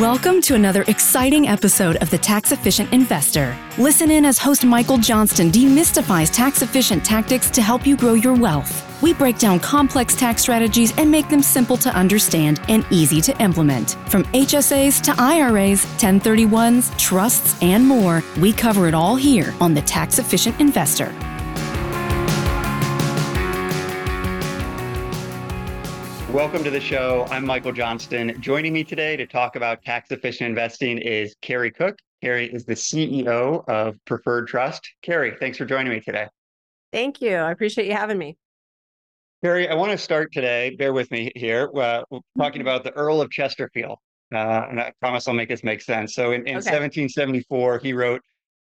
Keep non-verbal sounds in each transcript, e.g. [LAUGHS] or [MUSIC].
Welcome to another exciting episode of The Tax Efficient Investor. Listen in as host Michael Johnston demystifies tax efficient tactics to help you grow your wealth. We break down complex tax strategies and make them simple to understand and easy to implement. From HSAs to IRAs, 1031s, trusts, and more, we cover it all here on The Tax Efficient Investor. Welcome to the show. I'm Michael Johnston. Joining me today to talk about tax efficient investing is Carrie Cook. Carrie is the CEO of Preferred Trust. Carrie, thanks for joining me today. Thank you. I appreciate you having me. Carrie, I want to start today, bear with me here, uh, talking about the Earl of Chesterfield. Uh, and I promise I'll make this make sense. So in, in okay. 1774, he wrote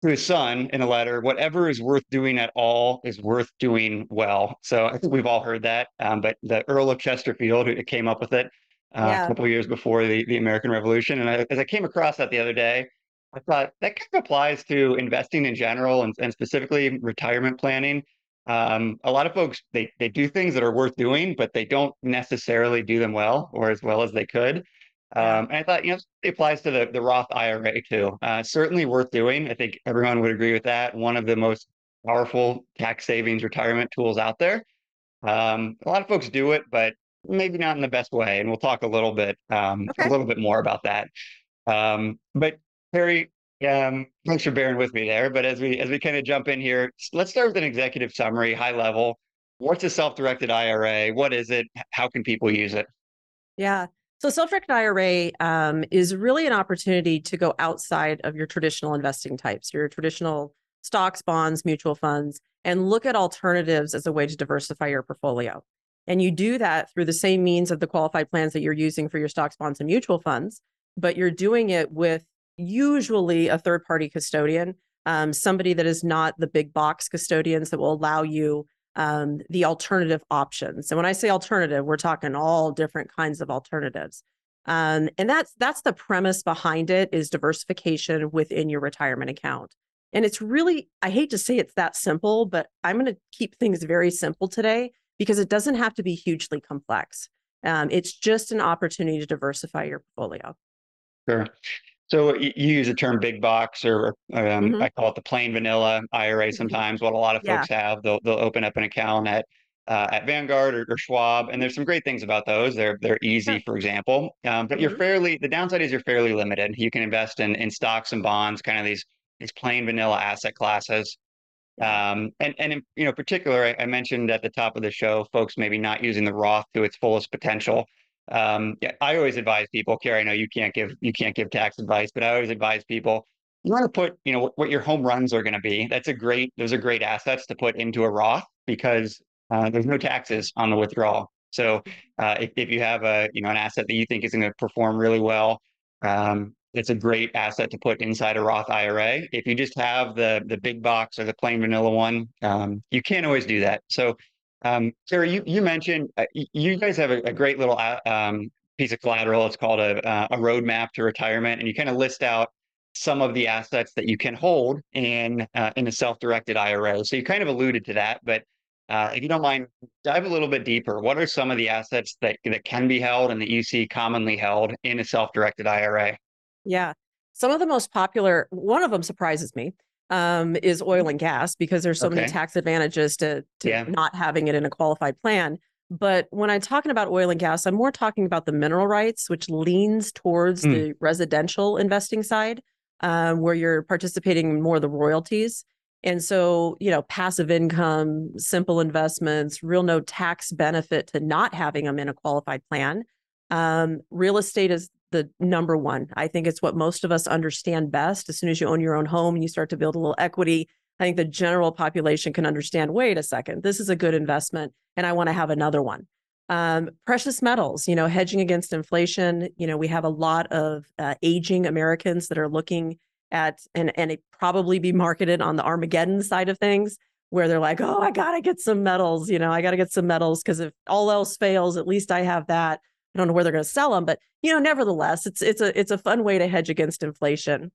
to his son in a letter, whatever is worth doing at all is worth doing well. So I think we've all heard that. Um, but the Earl of Chesterfield who came up with it uh, yeah. a couple of years before the, the American Revolution. And I, as I came across that the other day, I thought that kind of applies to investing in general and, and specifically retirement planning. Um, a lot of folks they they do things that are worth doing, but they don't necessarily do them well or as well as they could. Um, and I thought, you know, it applies to the, the Roth IRA too. Uh, certainly worth doing. I think everyone would agree with that. One of the most powerful tax savings retirement tools out there. Um, a lot of folks do it, but maybe not in the best way. And we'll talk a little bit, um, okay. a little bit more about that. Um, but Carrie, um, thanks for bearing with me there. But as we as we kind of jump in here, let's start with an executive summary, high level. What's a self-directed IRA? What is it? How can people use it? Yeah. So, self-directed IRA um, is really an opportunity to go outside of your traditional investing types, your traditional stocks, bonds, mutual funds, and look at alternatives as a way to diversify your portfolio. And you do that through the same means of the qualified plans that you're using for your stocks, bonds, and mutual funds, but you're doing it with usually a third-party custodian, um, somebody that is not the big box custodians that will allow you um, the alternative options. And when I say alternative, we're talking all different kinds of alternatives. Um, and that's that's the premise behind it is diversification within your retirement account. And it's really, I hate to say it's that simple, but I'm going to keep things very simple today because it doesn't have to be hugely complex. Um, it's just an opportunity to diversify your portfolio. Sure. So you use the term big box, or um, mm-hmm. I call it the plain vanilla IRA. Mm-hmm. Sometimes what a lot of folks yeah. have, they'll they'll open up an account at uh, at Vanguard or, or, Schwab, and there's some great things about those. They're they're easy, for example, um, but mm-hmm. you're fairly the downside is you're fairly limited. You can invest in in stocks and bonds, kind of these these plain vanilla asset classes. Um, and and in you know particular, I, I mentioned at the top of the show, folks maybe not using the Roth to its fullest potential um, yeah, I always advise people, Carrie, I know you can't give you can't give tax advice, but I always advise people you want to put, you know, what, what your home runs are going to be. That's a great, those are great assets to put into a Roth because uh, there's no taxes on the withdrawal. So uh, if, if you have a, you know, an asset that you think is going to perform really well, um, it's a great asset to put inside a Roth IRA. If you just have the the big box or the plain vanilla one, um, you can't always do that. So um, Carrie, you, you mentioned uh, you guys have a, a great little uh, um, piece of collateral. It's called a, uh, a roadmap to retirement, and you kind of list out some of the assets that you can hold in uh, in a self-directed IRA. So you kind of alluded to that, but uh, if you don't mind, dive a little bit deeper. What are some of the assets that that can be held and that you see commonly held in a self-directed IRA? Yeah, some of the most popular. One of them surprises me um, is oil and gas because there's so okay. many tax advantages to, to yeah. not having it in a qualified plan. But when I'm talking about oil and gas, I'm more talking about the mineral rights, which leans towards mm. the residential investing side, uh, where you're participating in more of the royalties. And so, you know, passive income, simple investments, real no tax benefit to not having them in a qualified plan. Um, real estate is the number one. I think it's what most of us understand best. As soon as you own your own home and you start to build a little equity, I think the general population can understand wait a second, this is a good investment and I want to have another one. Um, precious metals, you know, hedging against inflation. You know, we have a lot of uh, aging Americans that are looking at, and, and it probably be marketed on the Armageddon side of things, where they're like, oh, I got to get some metals, you know, I got to get some metals because if all else fails, at least I have that. I don't know where they're going to sell them, but you know, nevertheless, it's it's a it's a fun way to hedge against inflation.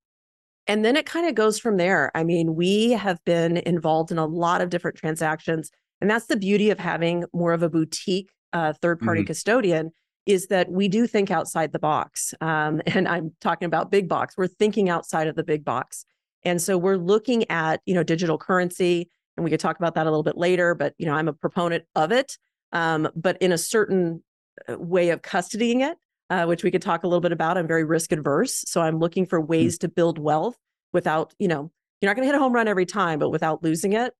And then it kind of goes from there. I mean, we have been involved in a lot of different transactions, and that's the beauty of having more of a boutique uh, third party mm-hmm. custodian is that we do think outside the box. Um, [LAUGHS] and I'm talking about big box. We're thinking outside of the big box. And so we're looking at, you know, digital currency, and we could talk about that a little bit later, but, you know, I'm a proponent of it, um, but in a certain way of custodying it, uh, which we could talk a little bit about. I'm very risk adverse. So I'm looking for hmm. ways mm-hmm. to build wealth without, you know, you're not going to hit a home run every time, but without losing it.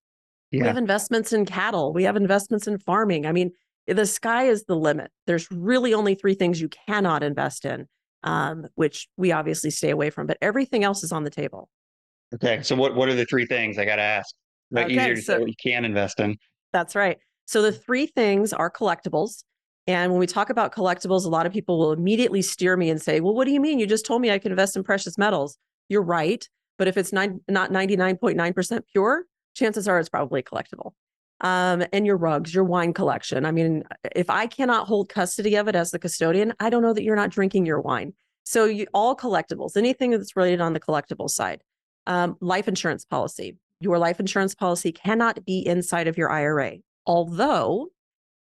Yeah. We have investments in cattle. We have investments in farming. I mean, the sky is the limit. There's really only three things you cannot invest in, um, which we obviously stay away from, but everything else is on the table. Okay. So what, what are the three things I got to ask? What okay, easier to so, say what you can invest in. That's right. So the three things are collectibles. And when we talk about collectibles, a lot of people will immediately steer me and say, well, what do you mean? You just told me I can invest in precious metals. You're right. But if it's nine, not 99.9% pure, chances are it's probably a collectible. Um, and your rugs, your wine collection. I mean, if I cannot hold custody of it as the custodian, I don't know that you're not drinking your wine. So you all collectibles, anything that's related on the collectible side. Um, life insurance policy. Your life insurance policy cannot be inside of your IRA, although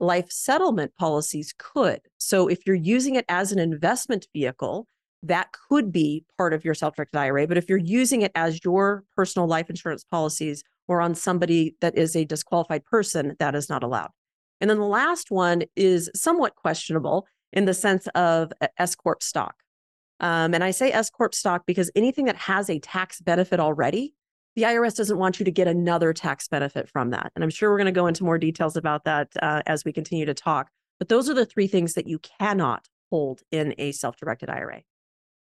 life settlement policies could. So if you're using it as an investment vehicle, that could be part of your self-directed IRA. But if you're using it as your personal life insurance policies or on somebody that is a disqualified person, that is not allowed. And then the last one is somewhat questionable in the sense of S corp stock. Um, and I say S corp stock because anything that has a tax benefit already, the IRS doesn't want you to get another tax benefit from that. And I'm sure we're going to go into more details about that uh, as we continue to talk. But those are the three things that you cannot hold in a self-directed IRA.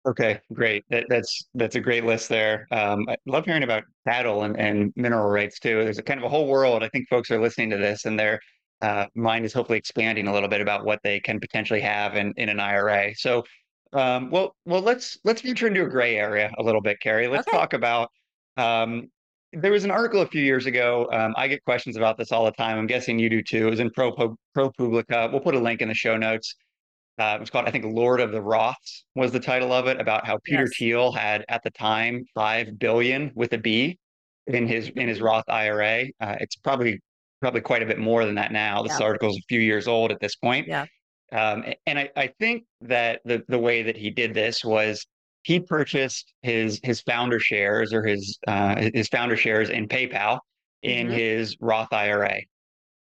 Okay, great. That, that's that's a great list there. Um, I love hearing about cattle and, and mineral rights too. There's a kind of a whole world. I think folks are listening to this and their uh, mind is hopefully expanding a little bit about what they can potentially have in, in an IRA. So, um, well, well, let's let's venture into a gray area a little bit, Carrie. Let's okay. talk about. Um, there was an article a few years ago. Um, I get questions about this all the time. I'm guessing you do too. It was in Pro ProPublica. We'll put a link in the show notes. Uh, it was called, I think, Lord of the Roths was the title of it, about how Peter yes. Thiel had at the time five billion with a B in his in his Roth IRA. Uh, it's probably probably quite a bit more than that now. This yeah. article is a few years old at this point. Yeah. Um, and I, I think that the the way that he did this was he purchased his his founder shares or his uh, his founder shares in PayPal in mm-hmm. his Roth IRA.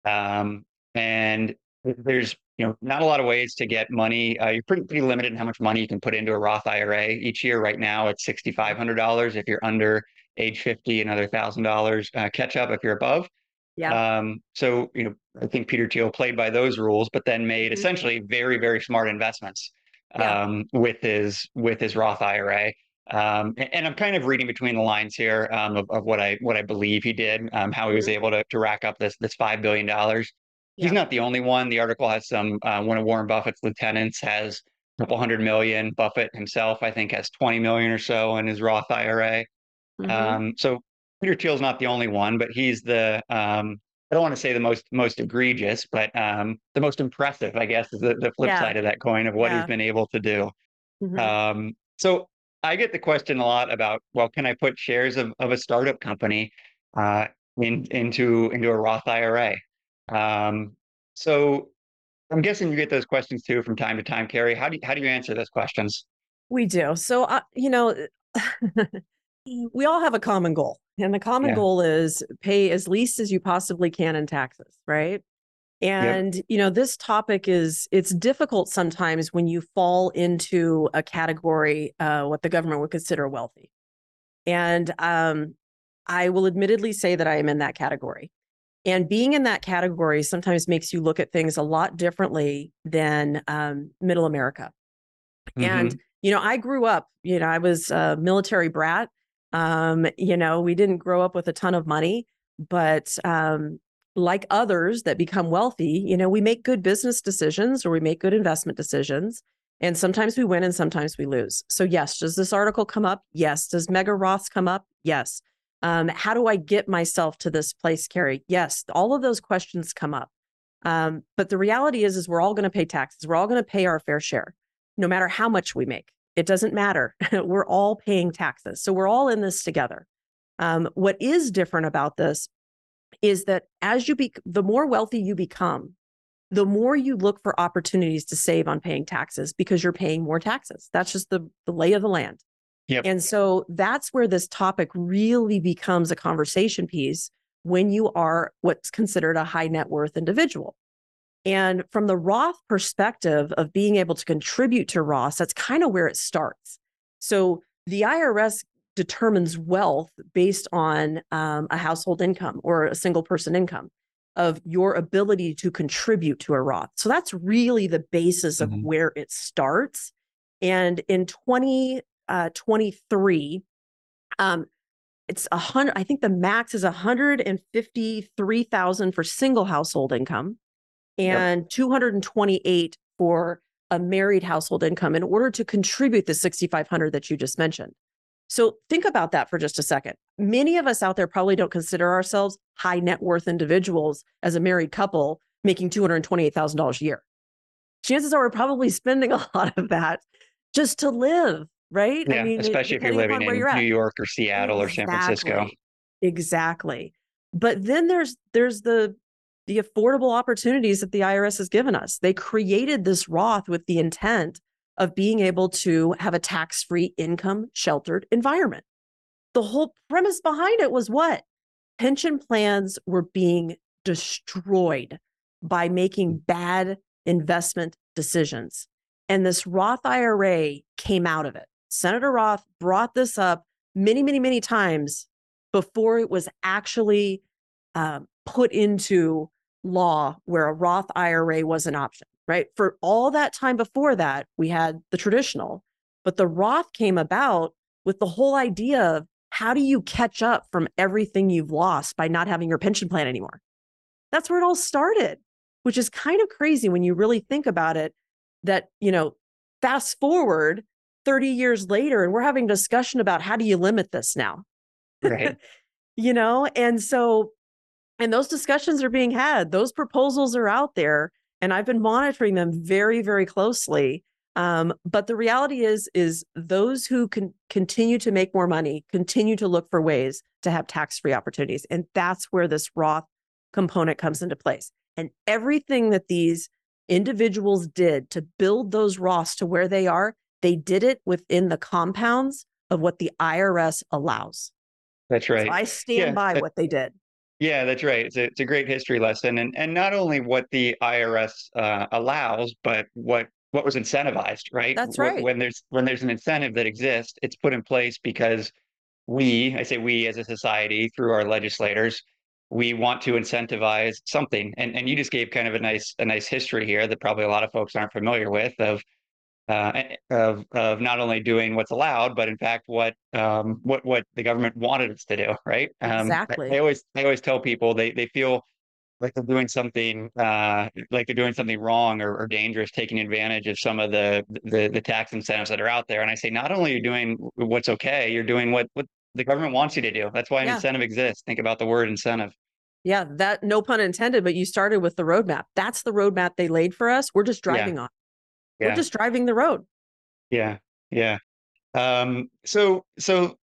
Um, and there's you know not a lot of ways to get money. Uh, you're pretty pretty limited in how much money you can put into a Roth IRA each year. Right now, it's sixty five hundred dollars if you're under age fifty, another thousand uh, dollars catch up if you're above. Yeah. Um, so you know, I think Peter Thiel played by those rules, but then made mm-hmm. essentially very very smart investments yeah. um, with his with his Roth IRA. Um, and I'm kind of reading between the lines here um, of, of, what I what I believe he did, um, how he was mm-hmm. able to, to rack up this this five billion dollars. He's yeah. not the only one. The article has some, uh, one of Warren Buffett's lieutenants has a couple hundred million. Buffett himself, I think, has 20 million or so in his Roth IRA. Mm-hmm. Um, so Peter Thiel's not the only one, but he's the, um, I don't want to say the most most egregious, but um, the most impressive, I guess, is the, the flip yeah. side of that coin of what yeah. he's been able to do. Mm-hmm. Um, so I get the question a lot about, well, can I put shares of, of a startup company uh, in, into into a Roth IRA? Um, so I'm guessing you get those questions too from time to time, Carrie. How do you, how do you answer those questions? We do. So, uh, you know, [LAUGHS] we all have a common goal, and the common yeah. goal is pay as least as you possibly can in taxes, right? And yep. you know, this topic is it's difficult sometimes when you fall into a category uh, what the government would consider wealthy. And um, I will admittedly say that I am in that category. And being in that category sometimes makes you look at things a lot differently than um, middle America. Mm-hmm. And, you know, I grew up, you know, I was a military brat. Um, you know, we didn't grow up with a ton of money, but um, like others that become wealthy, you know, we make good business decisions or we make good investment decisions. And sometimes we win and sometimes we lose. So, yes, does this article come up? Yes. Does Mega Roths come up? Yes. Um, how do I get myself to this place, Carrie? Yes, all of those questions come up. Um, but the reality is, is we're all going to pay taxes. We're all going to pay our fair share, no matter how much we make. It doesn't matter. [LAUGHS] we're all paying taxes. So we're all in this together. Um, what is different about this is that as you be, the more wealthy you become, the more you look for opportunities to save on paying taxes because you're paying more taxes. That's just the, the lay of the land. Yep. And so that's where this topic really becomes a conversation piece when you are what's considered a high net worth individual. And from the Roth perspective of being able to contribute to Roth, that's kind of where it starts. So the IRS determines wealth based on um, a household income or a single person income of your ability to contribute to a Roth. So that's really the basis of mm-hmm. where it starts. And in 2023, uh, um, it's a hundred, I think the max is 153,000 for single household income and yep. 228 for a married household income in order to contribute the 6,500 that you just mentioned. So think about that for just a second. Many of us out there probably don't consider ourselves high net worth individuals as a married couple making $228,000 a year. Chances are we're probably [LAUGHS] spending a lot of that just to live, right? Yeah, I mean, especially if you're living in New York or Seattle exactly. or San Francisco. Exactly. But then there's there's the the affordable opportunities that the IRS has given us. They created this Roth with the intent of being able to have a tax free income sheltered environment. The whole premise behind it was what? Pension plans were being destroyed by making bad investment decisions. And this Roth IRA came out of it. Senator Roth brought this up many, many, many times before it was actually uh, put into law where a Roth IRA was an option, right? For all that time before that, we had the traditional, but the Roth came about with the whole idea of how do you catch up from everything you've lost by not having your pension plan anymore? That's where it all started, which is kind of crazy when you really think about it. That, you know, fast forward 30 years later, and we're having a discussion about how do you limit this now? Right. [LAUGHS] you know, and so and those discussions are being had. Those proposals are out there, and I've been monitoring them very, very closely. Um, but the reality is, is those who can continue to make more money continue to look for ways to have tax-free opportunities, and that's where this Roth component comes into place. And everything that these individuals did to build those Roths to where they are, they did it within the compounds of what the IRS allows. That's right. So I stand yeah, by that, what they did. Yeah, that's right. It's a, it's a great history lesson, and and not only what the IRS uh, allows, but what what was incentivized, right? That's right. When there's when there's an incentive that exists, it's put in place because we, I say we as a society, through our legislators, we want to incentivize something. And and you just gave kind of a nice a nice history here that probably a lot of folks aren't familiar with of uh, of of not only doing what's allowed, but in fact what um, what what the government wanted us to do. Right? Um, exactly. They always they always tell people they they feel like they're doing something uh, like they're doing something wrong or, or, dangerous, taking advantage of some of the, the the tax incentives that are out there. And I say not only are you doing what's okay, you're doing what what the government wants you to do. That's why an yeah. incentive exists. Think about the word incentive. Yeah, that no pun intended, but you started with the roadmap. That's the roadmap they laid for us. We're just driving yeah. on. Yeah. We're just driving the road. Yeah. Yeah. Um, so, so,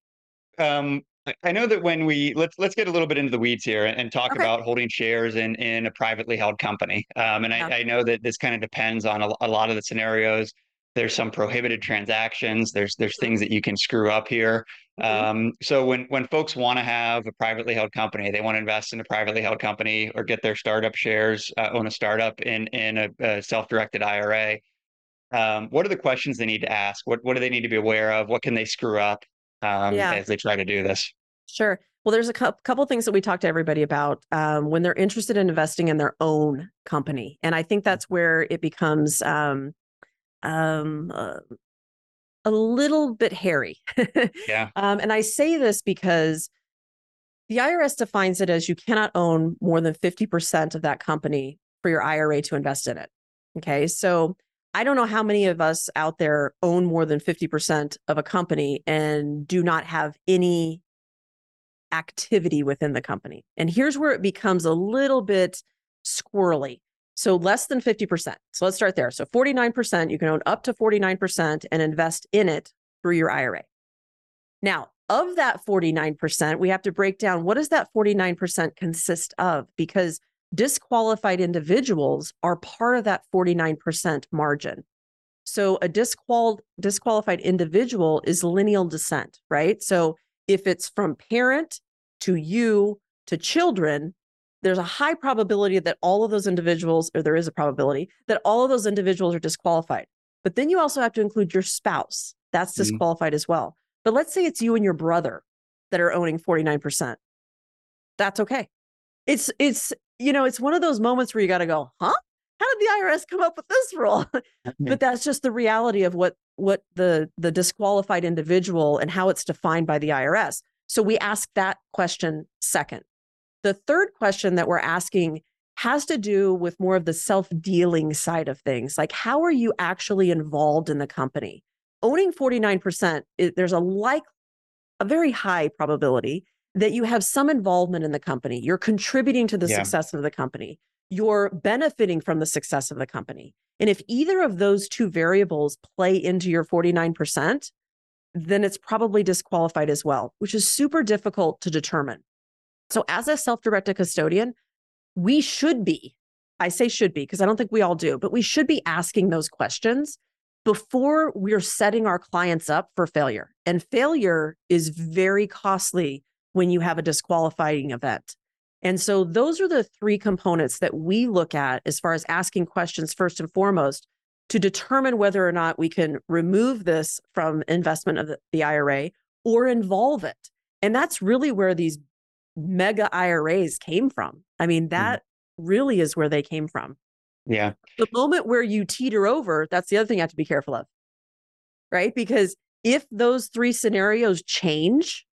um, I know that when we let's let's get a little bit into the weeds here and, and talk okay. about holding shares in in a privately held company. Um, and yeah. I, I, know that this kind of depends on a, a, lot of the scenarios. There's some prohibited transactions. There's there's mm-hmm. things that you can screw up here. Mm-hmm. Um, so when when folks want to have a privately held company, they want to invest in a privately held company or get their startup shares, uh, own a startup in in a, a self directed IRA um, what are the questions they need to ask? What what do they need to be aware of? What can they screw up um, yeah. as they try to do this? Sure. Well, there's a couple things that we talk to everybody about um, when they're interested in investing in their own company, and I think that's where it becomes um, um, uh, a little bit hairy. yeah. [LAUGHS] Um, and I say this because the IRS defines it as you cannot own more than 50% of that company for your IRA to invest in it. Okay. So I don't know how many of us out there own more than 50% of a company and do not have any activity within the company. And here's where it becomes a little bit squirrely. So less than 50%. So let's start there. So 49%, you can own up to 49% and invest in it through your IRA. Now, of that 49%, we have to break down what does that 49% consist of? Because disqualified individuals are part of that 49% margin. So a disqual- disqualified individual is lineal descent, right? So if it's from parent to you to children, there's a high probability that all of those individuals, or there is a probability that all of those individuals are disqualified. But then you also have to include your spouse. That's mm-hmm. disqualified mm-hmm. as well. But let's say it's you and your brother that are owning 49%. That's okay. It's it's you know, it's one of those moments where you got to go, "Huh? How did the IRS come up with this rule?" [LAUGHS] but mm-hmm. that's just the reality of what what the the disqualified individual and how it's defined by the IRS. So we ask that question second. The third question that we're asking has to do with more of the self dealing side of things. Like, how are you actually involved in the company? Owning 49%, it, there's a like a very high probability that you have some involvement in the company. You're contributing to the yeah. success of the company. You're benefiting from the success of the company. And if either of those two variables play into your 49%, then it's probably disqualified as well, which is super difficult to determine. So, as a self directed custodian, we should be, I say should be because I don't think we all do, but we should be asking those questions before we're setting our clients up for failure. And failure is very costly when you have a disqualifying event. And so, those are the three components that we look at as far as asking questions first and foremost to determine whether or not we can remove this from investment of the, IRA or involve it. And that's really where these mega IRAs came from. I mean, hmm. that mm. really is where they came from. Yeah. The moment where you teeter over, that's the other thing you have to be careful of. Right? Because if those three scenarios change,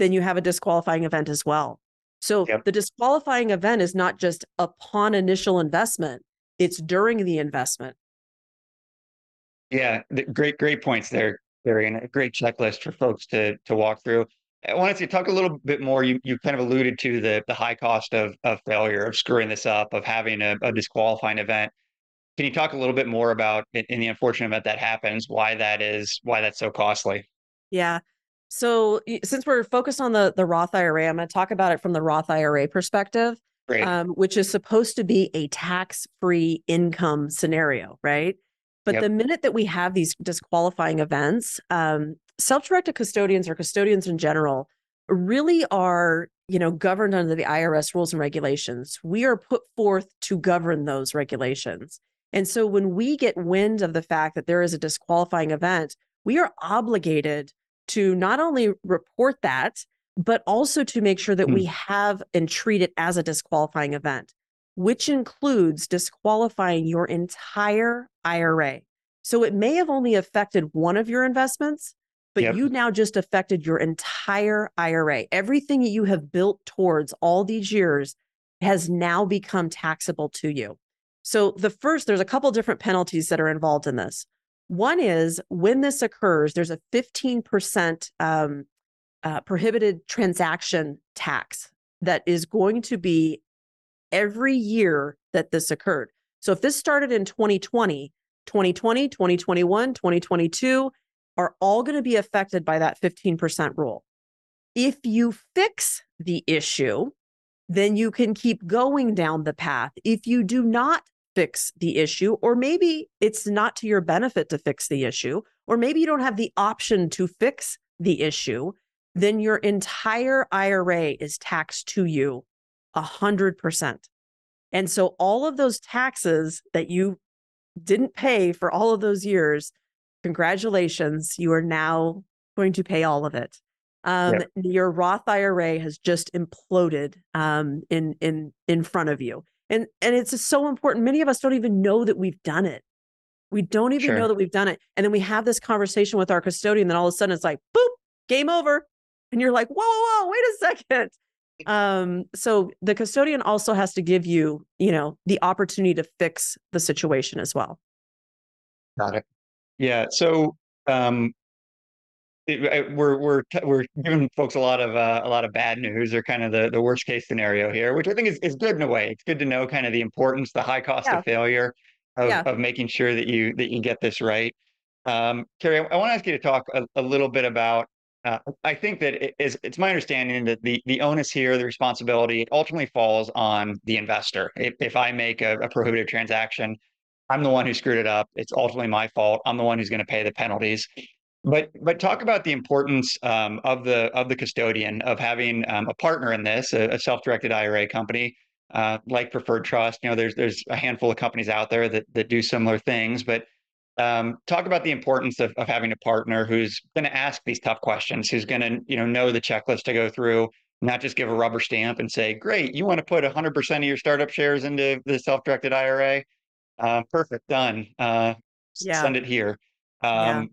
then you have a disqualifying event as well. So yep. the disqualifying event is not just upon initial investment, it's during the investment. Yeah, great, great points there, Carrie, and a great checklist for folks to to walk through. I wanted to talk a little bit more. You you kind of alluded to the the high cost of of failure, of screwing this up, of having a, a disqualifying event. Can you talk a little bit more about in the unfortunate event that happens, why that is, why that's so costly? Yeah. So since we're focused on the the Roth IRA, I'm going to talk about it from the Roth IRA perspective, um, which is supposed to be a tax free income scenario, right? But yep. the minute that we have these disqualifying events, um, self-directed custodians or custodians in general really are you know governed under the IRS rules and regulations. We are put forth to govern those regulations. And so when we get wind of the fact that there is a disqualifying event, we are obligated to not only report that, but also to make sure that mm. we have and treat it as a disqualifying event, which includes disqualifying your entire IRA. So it may have only affected one of your investments, but yep. you now just affected your entire IRA. Everything that you have built towards all these years has now become taxable to you. So the first, there's a couple different penalties that are involved in this. One is when this occurs, there's a 15% um, uh, prohibited transaction tax that is going to be every year that this occurred. So if this started in 2020, 2020, 2021, 2022, are all going to be affected by that 15% rule. If you fix the issue, then you can keep going down the path. If you do not fix the issue, or maybe it's not to your benefit to fix the issue, or maybe you don't have the option to fix the issue, then your entire IRA is taxed to you 100%. And so all of those taxes that you didn't pay for all of those years Congratulations, you are now going to pay all of it. Um, yep. Your Roth IRA has just imploded um, in in in front of you, and and it's so important. Many of us don't even know that we've done it. We don't even sure. know that we've done it, and then we have this conversation with our custodian. Then all of a sudden, it's like, boop, game over, and you're like, whoa, whoa, whoa wait a second. [LAUGHS] Um, so the custodian also has to give you, you know, the opportunity to fix the situation as well. Got it. Yeah. So um, it, we're we're we're giving folks a lot of uh, a lot of bad news or kind of the the worst case scenario here, which I think is, is good in a way. It's good to know kind of the importance, the high cost yeah. of failure of, yeah. of making sure that you that you get this right. Um, Carrie, I, I want to ask you to talk a, a little bit about Uh, I think that it is, it's my understanding that the, the onus here, the responsibility ultimately falls on the investor. If, if I make a, a prohibitive transaction, I'm the one who screwed it up. It's ultimately my fault. I'm the one who's going to pay the penalties. But but talk about the importance um, of the of the custodian of having um, a partner in this, a, a self-directed IRA company uh, like Preferred Trust. You know, there's there's a handful of companies out there that that do similar things, but um, talk about the importance of, of having a partner who's going to ask these tough questions, who's going to you know know the checklist to go through, not just give a rubber stamp and say, "Great, you want to put 100% of your startup shares into the self-directed IRA? Uh, perfect, done. Uh, yeah. Send it here." Um, yeah.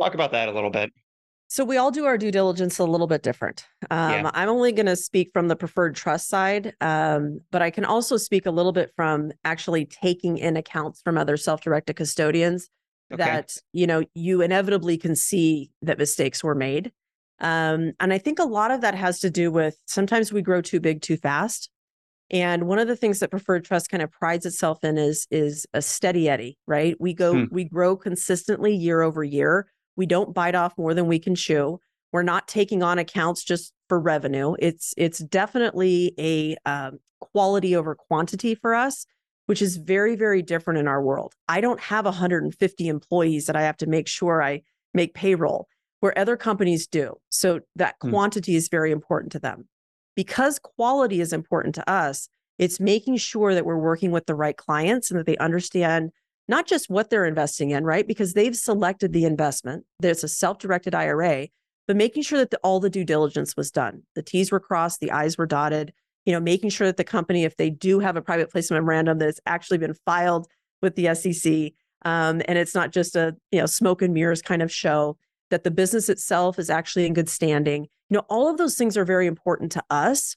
Talk about that a little bit. So we all do our due diligence a little bit different. Um, yeah. I'm only going to speak from the preferred trust side, um, but I can also speak a little bit from actually taking in accounts from other self-directed custodians okay. that you know you inevitably can see that mistakes were made. Um, and I think a lot of that has to do with sometimes we grow too big too fast. And one of the things that preferred trust kind of prides itself in is is a steady eddy, right? We go hmm. we grow consistently year over year we don't bite off more than we can chew. We're not taking on accounts just for revenue. It's it's definitely a um, quality over quantity for us, which is very very different in our world. I don't have 150 employees that I have to make sure I make payroll, where other companies do. So that hmm. quantity is very important to them. Because quality is important to us, it's making sure that we're working with the right clients and that they understand not just what they're investing in, right? Because they've selected the investment. There's a self directed IRA, but making sure that the, all the due diligence was done. The T's were crossed, the I's were dotted, you know, making sure that the company, if they do have a private placement memorandum, that it's actually been filed with the SEC. Um, and it's not just a, you know, smoke and mirrors kind of show that the business itself is actually in good standing. You know, all of those things are very important to us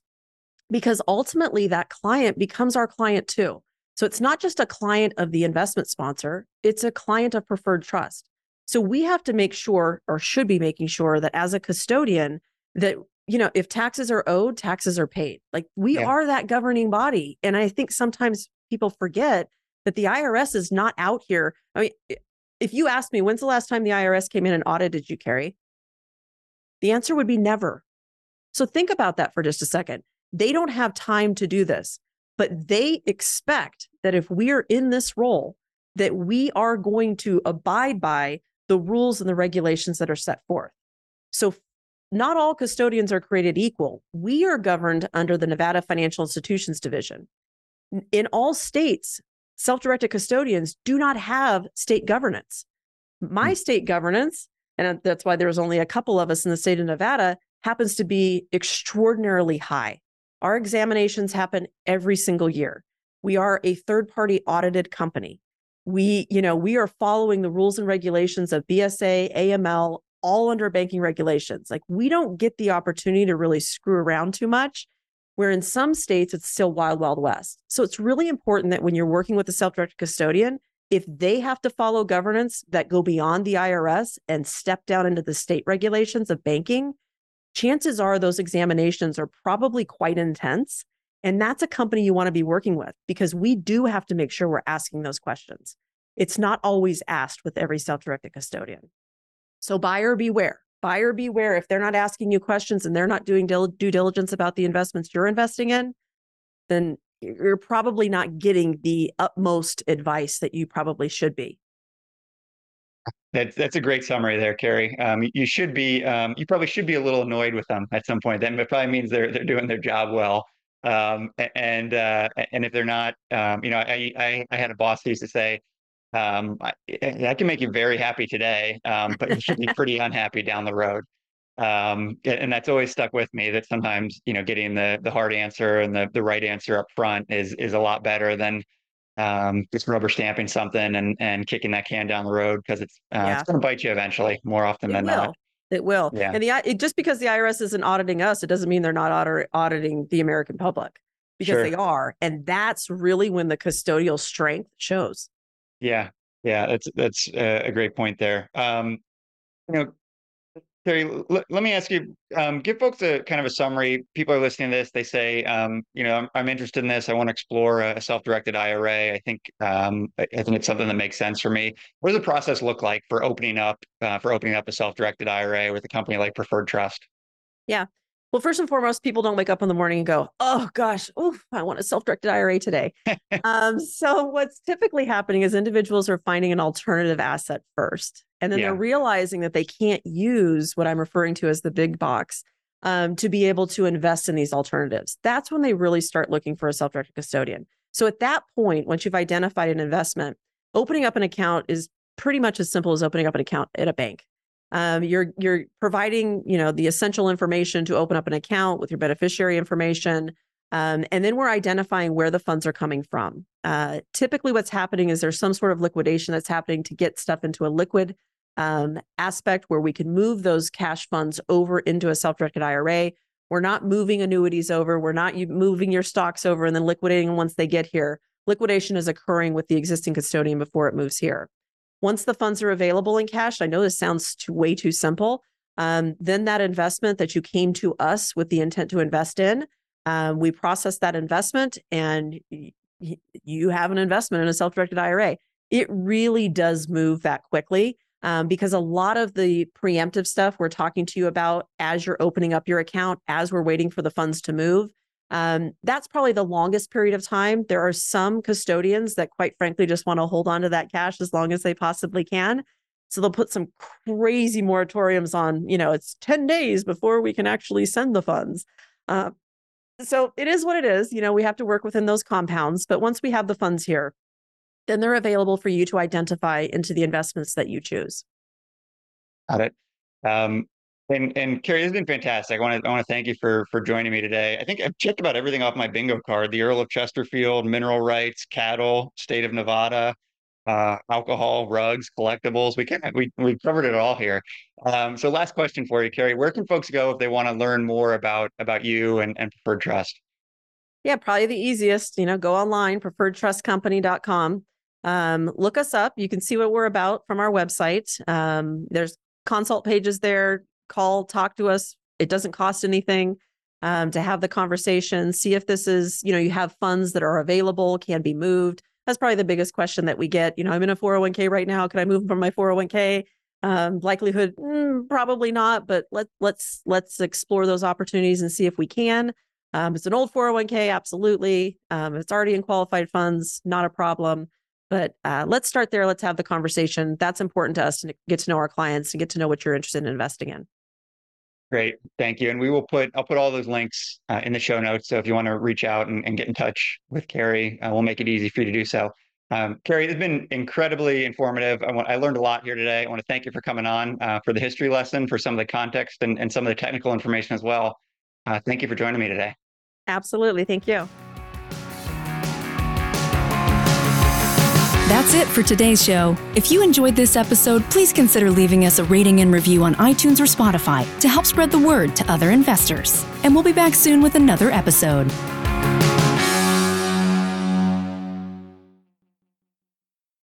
because ultimately that client becomes our client too. So it's not just a client of the investment sponsor, it's a client of preferred trust. So we have to make sure or should be making sure that as a custodian that you know if taxes are owed, taxes are paid. Like we yeah. are that governing body and I think sometimes people forget that the IRS is not out here. I mean if you ask me when's the last time the IRS came in and audited you, Carrie? The answer would be never. So think about that for just a second. They don't have time to do this but they expect that if we are in this role that we are going to abide by the rules and the regulations that are set forth. So not all custodians are created equal. We are governed under the nevada financial institutions division. In all states self-directed custodians do not have state governance. My hmm. state governance and that's why there's only a couple of us in the state of nevada happens to be extraordinarily high our examinations happen every single year. We are a third party audited company. We, you know, we are following the rules and regulations of BSA, AML, all under banking regulations. Like we don't get the opportunity to really screw around too much, where in some states it's still wild, wild west. So it's really important that when you're working with a self directed custodian, if they have to follow governance that go beyond the IRS and step down into the state regulations of banking, chances are those examinations are probably quite intense. And that's a company you want to be working with because we do have to make sure we're asking those questions. It's not always asked with every self directed custodian. So, buyer beware. Buyer beware. If they're not asking you questions and they're not doing due diligence about the investments you're investing in, then you're probably not getting the utmost advice that you probably should be. That's that's a great summary there, Carrie. Um, you should be, um, you probably should be a little annoyed with them at some point. Then it probably means they're they're doing their job well. Um, and uh, and if they're not, um, you know, I, I I had a boss who used to say, um, I, I can make you very happy today, um, but you should be pretty [LAUGHS] unhappy down the road. Um, and that's always stuck with me. That sometimes you know getting the the hard answer and the the right answer up front is is a lot better than um, just rubber stamping something and and kicking that can down the road because it's uh, yeah. it's going to bite you eventually, more often it than will. not. It will. Yeah. And the it, just because the IRS isn't auditing us, it doesn't mean they're not audit, auditing the American public because sure. they are, and that's really when the custodial strength shows. Yeah, yeah, that's that's a great point there. Um, you know, Carrie, l- let me ask you, um, give folks a kind of a summary. People are listening to this. They say, um, you know, I'm, I'm, interested in this. I want to explore a, self-directed IRA. I think, um, I, I, think it's something that makes sense for me. What does the process look like for opening up, uh, for opening up a self-directed IRA with a company like Preferred Trust? Yeah. Well, first and foremost, people don't wake up in the morning and go, "Oh gosh, oof, I want a self-directed IRA today." [LAUGHS] um, so what's typically happening is individuals are finding an alternative asset first, and then yeah. they're realizing that they can't use what I'm referring to as the big box um, to be able to invest in these alternatives. That's when they really start looking for a self-directed custodian. So at that point, once you've identified an investment, opening up an account is pretty much as simple as opening up an account at a bank. Um, you're you're providing you know the essential information to open up an account with your beneficiary information, um, and then we're identifying where the funds are coming from. Uh, typically, what's happening is there's some sort of liquidation that's happening to get stuff into a liquid um, aspect where we can move those cash funds over into a self-directed IRA. We're not moving annuities over. We're not moving your stocks over and then liquidating once they get here. Liquidation is occurring with the existing custodian before it moves here. Once the funds are available in cash, I know this sounds too, way too simple. Um, then that investment that you came to us with the intent to invest in, um, we process that investment and you have an investment in a self directed IRA. It really does move that quickly. Um, because a lot of the preemptive stuff we're talking to you about as you're opening up your account, as we're waiting for the funds to move, um, that's probably the longest period of time. There are some custodians that, quite frankly, just want to hold on to that cash as long as they possibly can. So they'll put some crazy moratoriums on, you know, it's 10 days before we can actually send the funds. Uh, so it is what it is. You know, we have to work within those compounds. But once we have the funds here, then they're available for you to identify into the investments that you choose. Got it. Um, and and Carrie, this has been fantastic. I want to I want to thank you for for joining me today. I think I've checked about everything off my bingo card: the Earl of Chesterfield, mineral rights, cattle, state of Nevada, uh, alcohol, rugs, collectibles. We can we we covered it all here. Um, so last question for you, Carrie: Where can folks go if they want to learn more about about you and, and Preferred Trust? Yeah, probably the easiest. You know, go online, preferredtrustcompany.com. Um, look us up. You can see what we're about from our website. Um, there's consult pages there call, talk to us. It doesn't cost anything um, to have the conversation. See if this is, you know, you have funds that are available, can be moved. That's probably the biggest question that we get. You know, I'm in a 401k right now. Can I move from my 401k? Um, likelihood, mm, probably not. But let let's let's explore those opportunities and see if we can. Um, it's an old 401k, absolutely. Um, it's already in qualified funds, not a problem. But uh, let's start there. Let's have the conversation. That's important to us to get to know our clients and get to know what you're interested in investing in. Great, thank you. And we will put I'll put all those links uh, in the show notes. So if you want to reach out and, and get in touch with Carrie, uh, we'll make it easy for you to do so. Um, Carrie, it's been incredibly informative. I, want, I learned a lot here today. I want to thank you for coming on uh, for the history lesson, for some of the context and, and some of the technical information as well. Uh, thank you for joining me today. Absolutely. Thank you. That's it for today's show. If you enjoyed this episode, please consider leaving us a rating and review on iTunes or Spotify to help spread the word to other investors. And we'll be back soon with another episode.